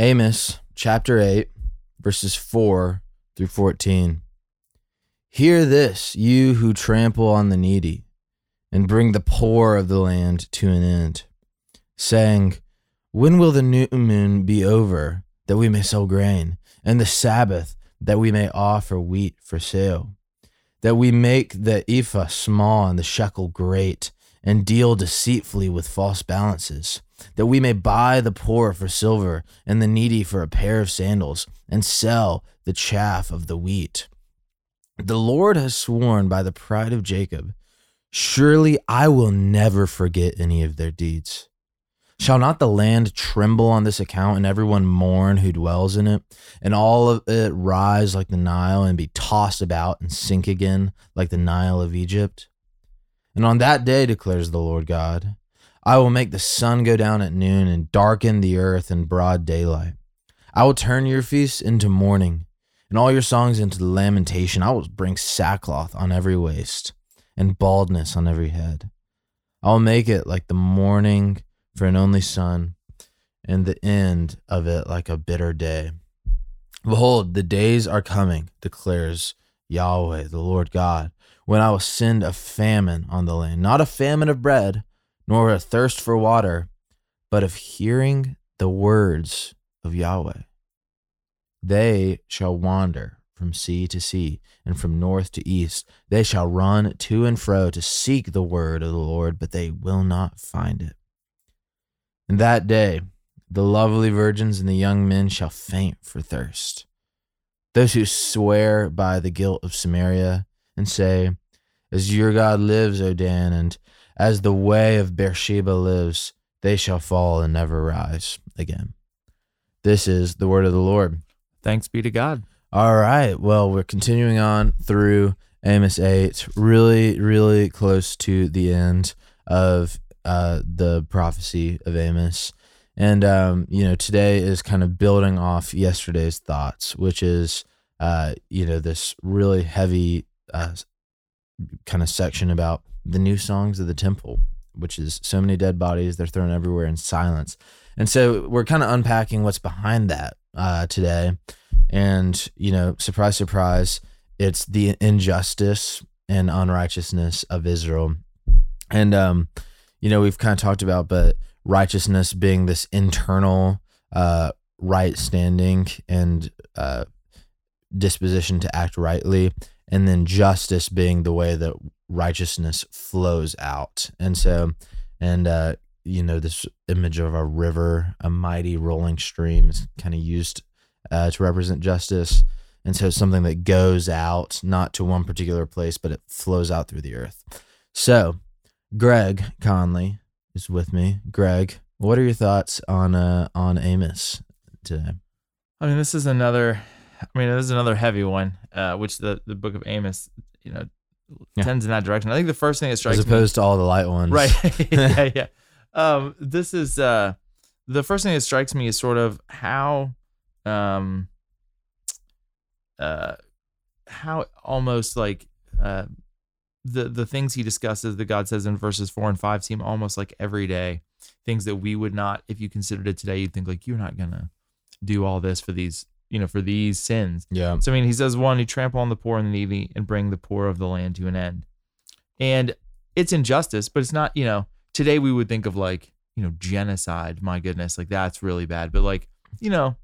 Amos chapter 8, verses 4 through 14. Hear this, you who trample on the needy, and bring the poor of the land to an end, saying, When will the new moon be over, that we may sell grain, and the Sabbath, that we may offer wheat for sale? That we make the ephah small and the shekel great, and deal deceitfully with false balances? that we may buy the poor for silver and the needy for a pair of sandals, and sell the chaff of the wheat. The Lord has sworn by the pride of Jacob, Surely I will never forget any of their deeds. Shall not the land tremble on this account, and everyone mourn who dwells in it, and all of it rise like the Nile, and be tossed about and sink again like the Nile of Egypt? And on that day, declares the Lord God, I will make the sun go down at noon and darken the earth in broad daylight. I will turn your feasts into mourning and all your songs into lamentation. I will bring sackcloth on every waist and baldness on every head. I will make it like the morning for an only son and the end of it like a bitter day. Behold, the days are coming, declares Yahweh, the Lord God, when I will send a famine on the land, not a famine of bread nor a thirst for water, but of hearing the words of Yahweh. They shall wander from sea to sea and from north to east. They shall run to and fro to seek the word of the Lord, but they will not find it. In that day, the lovely virgins and the young men shall faint for thirst. Those who swear by the guilt of Samaria and say, As your God lives, O Dan, and as the way of Beersheba lives, they shall fall and never rise again. This is the word of the Lord. Thanks be to God. All right. Well, we're continuing on through Amos 8, really, really close to the end of uh, the prophecy of Amos. And, um, you know, today is kind of building off yesterday's thoughts, which is, uh, you know, this really heavy uh, kind of section about the new songs of the temple, which is so many dead bodies, they're thrown everywhere in silence. And so we're kind of unpacking what's behind that uh, today. And, you know, surprise, surprise, it's the injustice and unrighteousness of Israel. And, um, you know, we've kind of talked about, but righteousness being this internal uh, right standing and uh, disposition to act rightly, and then justice being the way that righteousness flows out. And so, and, uh, you know, this image of a river, a mighty rolling stream is kind of used uh, to represent justice. And so, something that goes out, not to one particular place, but it flows out through the earth. So, Greg Conley is with me. Greg, what are your thoughts on uh, on Amos today? I mean, this is another. I mean, this is another heavy one, uh, which the the book of Amos, you know, Yeah. tends in that direction. I think the first thing that strikes As me, opposed to all the light ones. right? yeah, yeah. Um, this is uh, the first thing that strikes me is sort of how, um, uh, how almost like uh, the the things he discusses that God says in verses four and five seem almost like everyday things that we would not, if you considered it today, you'd think like you're not gonna do all this for these, you know, for these sins. Yeah. So I mean, he says one, you trample on the poor and the needy and bring the poor of the land to an end. And it's injustice, but it's not, you know, today we would think of like, you know, genocide. My goodness, like that's really bad. But like, you know,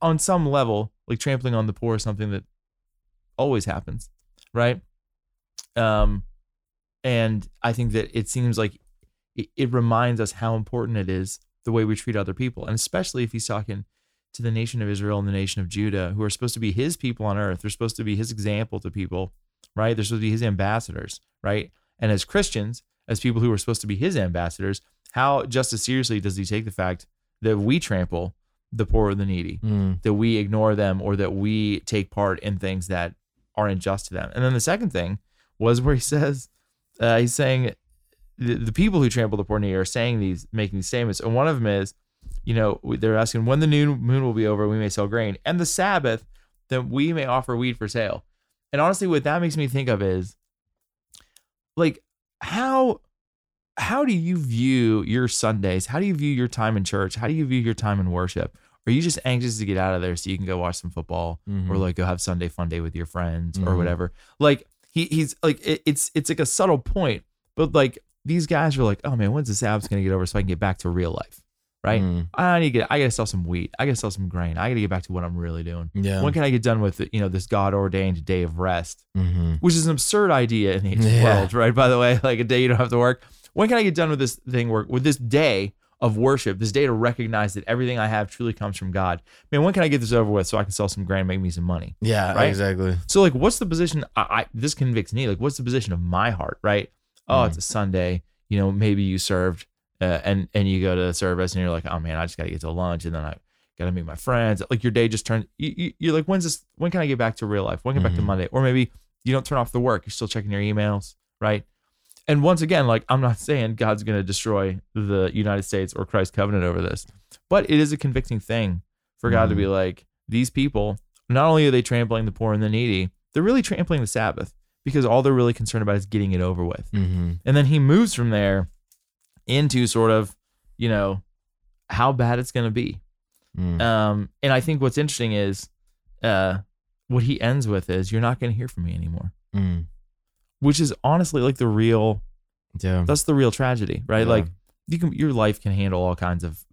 on some level, like trampling on the poor is something that always happens, right? Um, and I think that it seems like it, it reminds us how important it is the way we treat other people, and especially if he's talking to the nation of Israel and the nation of Judah, who are supposed to be his people on earth. They're supposed to be his example to people, right? They're supposed to be his ambassadors, right? And as Christians, as people who are supposed to be his ambassadors, how just as seriously does he take the fact that we trample the poor or the needy, Mm. that we ignore them, or that we take part in things that are unjust to them? And then the second thing was where he says, uh, he's saying the, the people who trample the poor and needy are saying these, making these statements. And one of them is, you know, they're asking when the new moon will be over, we may sell grain, and the Sabbath, then we may offer wheat for sale. And honestly, what that makes me think of is like how how do you view your Sundays? How do you view your time in church? How do you view your time in worship? Are you just anxious to get out of there so you can go watch some football Mhm. or like go have Sunday fun day with your friends or Mhm. whatever? Like he he's like it, it's it's like a subtle point, but like these guys are like, oh man, when's the Sabbath gonna get over so I can get back to real life, right? Mm. I need to get I gotta sell some wheat, I gotta sell some grain, I gotta get back to what I'm really doing. Yeah. When can I get done with you know this God ordained day of rest? hmm which is an absurd idea in the ancient Yeah. world, right? By the way, like a day you don't have to work. When can I get done with this thing work with this day of worship, this day to recognize that everything I have truly comes from God? Man, when can I get this over with so I can sell some grain, make me some money? Yeah. Right? Exactly. So like, what's the position? I, I this convicts me. Like, what's the position of my heart? Right? Oh, Mm. it's a Sunday. You know, maybe you served, uh, and and you go to the service, and you're like, oh man, I just got to get to lunch, and then I got to meet my friends. Like your day just turned. You, you, you're like, when's this? When can I get back to real life? When can I get back to Mhm. Monday? Or maybe you don't turn off the work. You're still checking your emails, right? And once again, like I'm not saying God's going to destroy the United States or Christ's covenant over this, but it is a convicting thing for God to Mhm. be like, these people, not only are they trampling the poor and the needy, they're really trampling the Sabbath because all they're really concerned about is getting it over with. hmm And then he moves from there into sort of, you know, how bad it's going to be. Mm. Um, and I think what's interesting is uh, what he ends with is, you're not going to hear from me anymore, Mm. which is honestly like the real, Yeah. that's the real tragedy, right? Yeah. Like you can, your life can handle all kinds of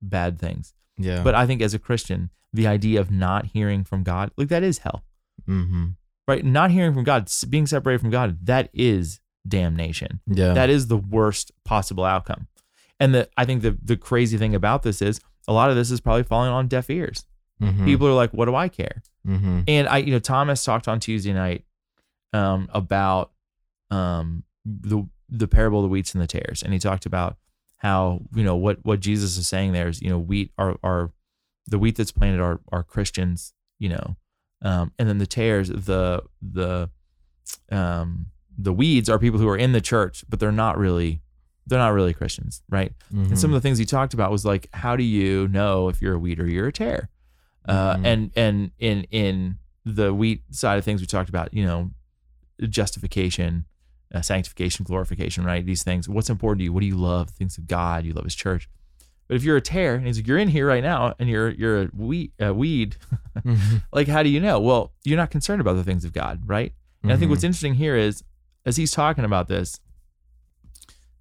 bad things. yeah. But I think as a Christian, the idea of not hearing from God, like that is hell. hmm right? Not hearing from God, being separated from God, that is damnation. Yeah. That is the worst possible outcome. And the I think the the crazy thing about this is a lot of this is probably falling on deaf ears. Mhm. People are like, "What do I care?" Mhm. And I, you know, Thomas talked on Tuesday night um, about um, the the parable of the wheats and the tares, and he talked about how you know what what Jesus is saying there is you know wheat are are the wheat that's planted are are Christians, you know, um, and then the tares the the um, the weeds are people who are in the church, but they're not really they're not really Christians, right? And some of the things he talked about was like, how do you know if you're a weed or you're a tare? Uh, Mhm. And and in in the wheat side of things, we talked about you know justification, uh, sanctification, glorification, right? These things. What's important to you? What do you love? Things of God. You love His church. But if you're a tare, and he's like, you're in here right now, and you're you're a wheat, a weed. Mhm. like, how do you know? Well, you're not concerned about the things of God, right? And I think what's interesting here is, as he's talking about this,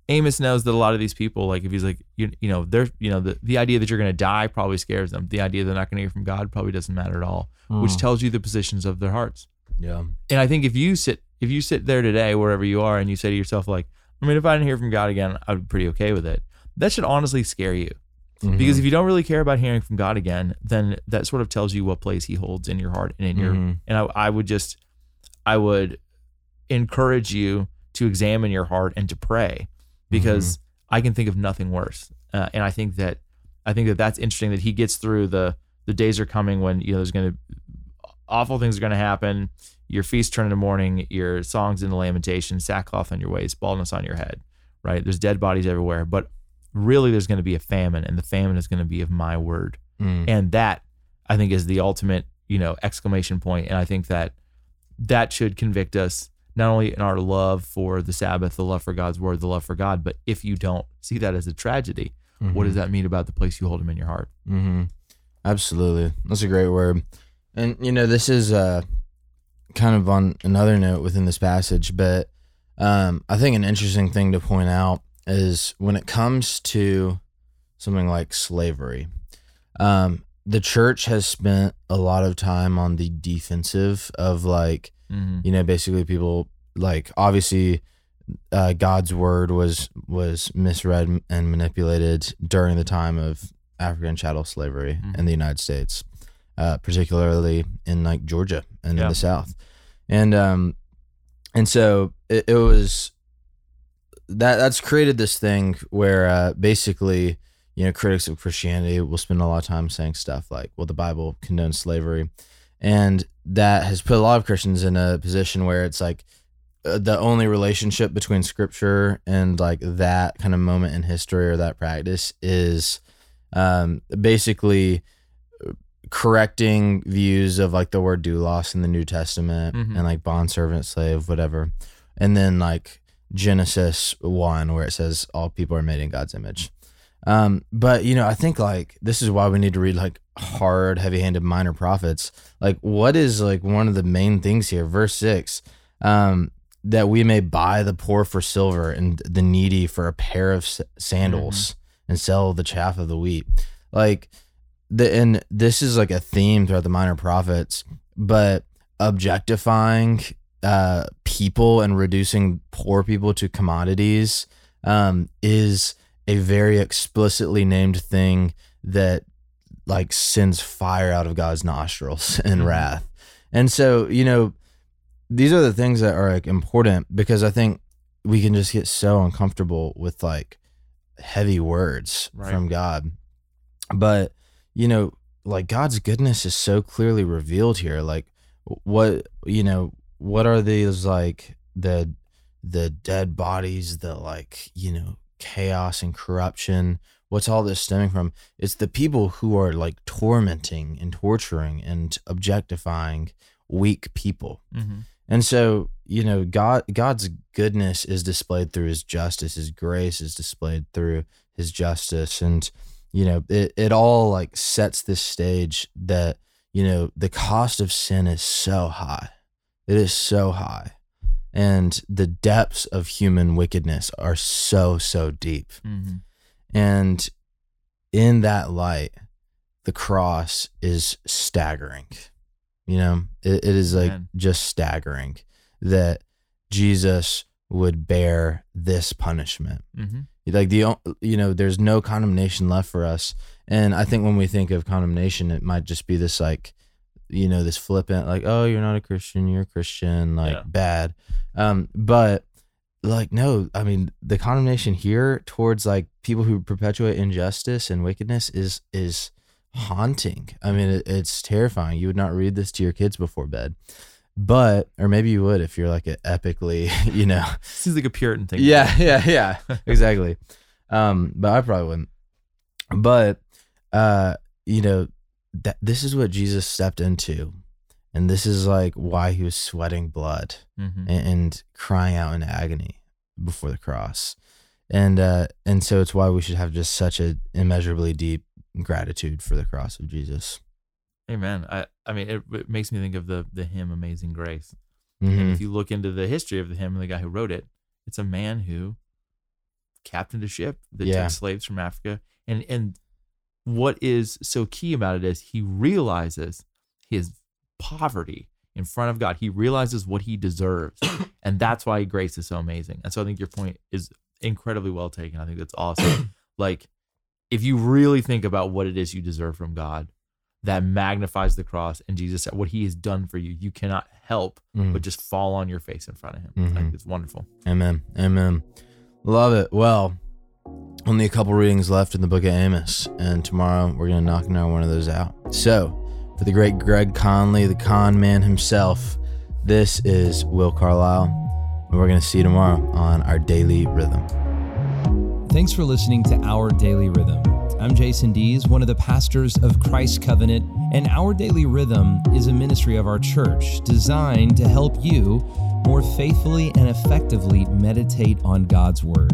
Amos knows that a lot of these people, like if he's like, you, you know, they're, you know, the, the idea that you're going to die probably scares them. The idea they're not going to hear from God probably doesn't matter at all, which Mm. tells you the positions of their hearts. yeah. And I think if you sit, if you sit there today, wherever you are, and you say to yourself, like, I mean, if I didn't hear from God again, I'd be pretty okay with it. That should honestly scare you. Because Mhm. if you don't really care about hearing from God again, then that sort of tells you what place He holds in your heart and in your Mhm. and I, I would just i would encourage you to examine your heart and to pray because i can think of nothing worse. Uh, and i think that i think that that's interesting that he gets through the the days are coming when you know there's going to awful things are going to happen. Your feast turn into mourning. Your songs into lamentation. Sackcloth on your waist. Baldness on your head right? There's dead bodies everywhere. But really there's going to be a famine and the famine is going to be of my word. Mm. and that i think is the ultimate you know exclamation point. And i think that that should convict us not only in our love for the sabbath the love for god's word the love for god but if you don't see that as a tragedy what does Mhm. that mean about the place you hold him in your heart Mm-hmm. Absolutely. That's a great word. And, you know, this is uh, kind of on another note within this passage, but um, I think an interesting thing to point out is when it comes to something like slavery, um, the church has spent a lot of time on the defensive of like, mm-hmm. you know, basically people like obviously uh, God's word was was misread and manipulated during the time of African chattel slavery Mhm. in the United States, uh, particularly in like Georgia and Yeah. in the South, and um, and so it, it was that that's created this thing where uh, basically you know critics of Christianity will spend a lot of time saying stuff like, well, the Bible condones slavery, and that has put a lot of Christians in a position where it's like uh, the only relationship between scripture and like that kind of moment in history or that practice is um, basically uh, correcting views of like the word doulos in the New Testament Mhm. and like bond servant slave whatever and then like Genesis 1, where it says all people are made in God's image. Um, but, you know, I think like this is why we need to read like hard, heavy handed minor prophets. Like, what is like one of the main things here? Verse 6 um, that we may buy the poor for silver and the needy for a pair of sandals and sell the chaff of the wheat. Like, the and this is like a theme throughout the minor prophets, but objectifying uh people and reducing poor people to commodities um is a very explicitly named thing that like sends fire out of God's nostrils in Mhm. wrath. And so, you know, these are the things that are like important because I think we can just get so uncomfortable with like heavy words Right. from God. But, you know, like God's goodness is so clearly revealed here. Like what, you know, what are these like the the dead bodies, that like, you know, chaos and corruption? What's all this stemming from? It's the people who are like tormenting and torturing and objectifying weak people. Mm-hmm. And so, you know, God God's goodness is displayed through his justice. His grace is displayed through his justice. And, you know, it, it all like sets this stage that, you know, the cost of sin is so high. It is so high. And the depths of human wickedness are so, so deep. Mm-hmm. And in that light, the cross is staggering. You know, it, it is like Amen. just staggering that Jesus would bear this punishment. Mm-hmm. Like the you know, there's no condemnation left for us. And I think when we think of condemnation, it might just be this like, you know, this flippant, like, oh, you're not a Christian, you're a Christian, like Yeah. bad. Um, but like no, I mean the condemnation here towards like people who perpetuate injustice and wickedness is is haunting. I mean it, it's terrifying. You would not read this to your kids before bed. But or maybe you would if you're like an epically, you know, Seems like a Puritan thing. yeah, yeah, yeah, exactly. Um, but I probably wouldn't. But uh, you know, that this is what Jesus stepped into, and this is like why he was sweating blood Mm-hmm. and, and crying out in agony before the cross, and uh, and so it's why we should have just such a immeasurably deep gratitude for the cross of Jesus. Amen. I, I mean, it, it makes me think of the the hymn "Amazing Grace." Mhm. And if you look into the history of the hymn and the guy who wrote it, it's a man who captained a ship that Yeah. took slaves from Africa. And and what is so key about it is he realizes his poverty in front of God. He realizes what he deserves. and that's why grace is so amazing. And so I think your point is incredibly well taken. I think that's awesome. like if you really think about what it is you deserve from God, that magnifies the cross and Jesus what he has done for you, you cannot help Mhm. but just fall on your face in front of him. Mhm. think it's wonderful. Amen. Amen. Love it. Well, only a couple readings left in the book of Amos, and tomorrow we're going to knock another one of those out. So, for the great Greg Conley, the con man himself, this is Will Carlisle, and we're going to see you tomorrow on our daily rhythm. Thanks for listening to Our Daily Rhythm. I'm Jason Dees, one of the pastors of Christ Covenant, and Our Daily Rhythm is a ministry of our church designed to help you more faithfully and effectively meditate on God's Word.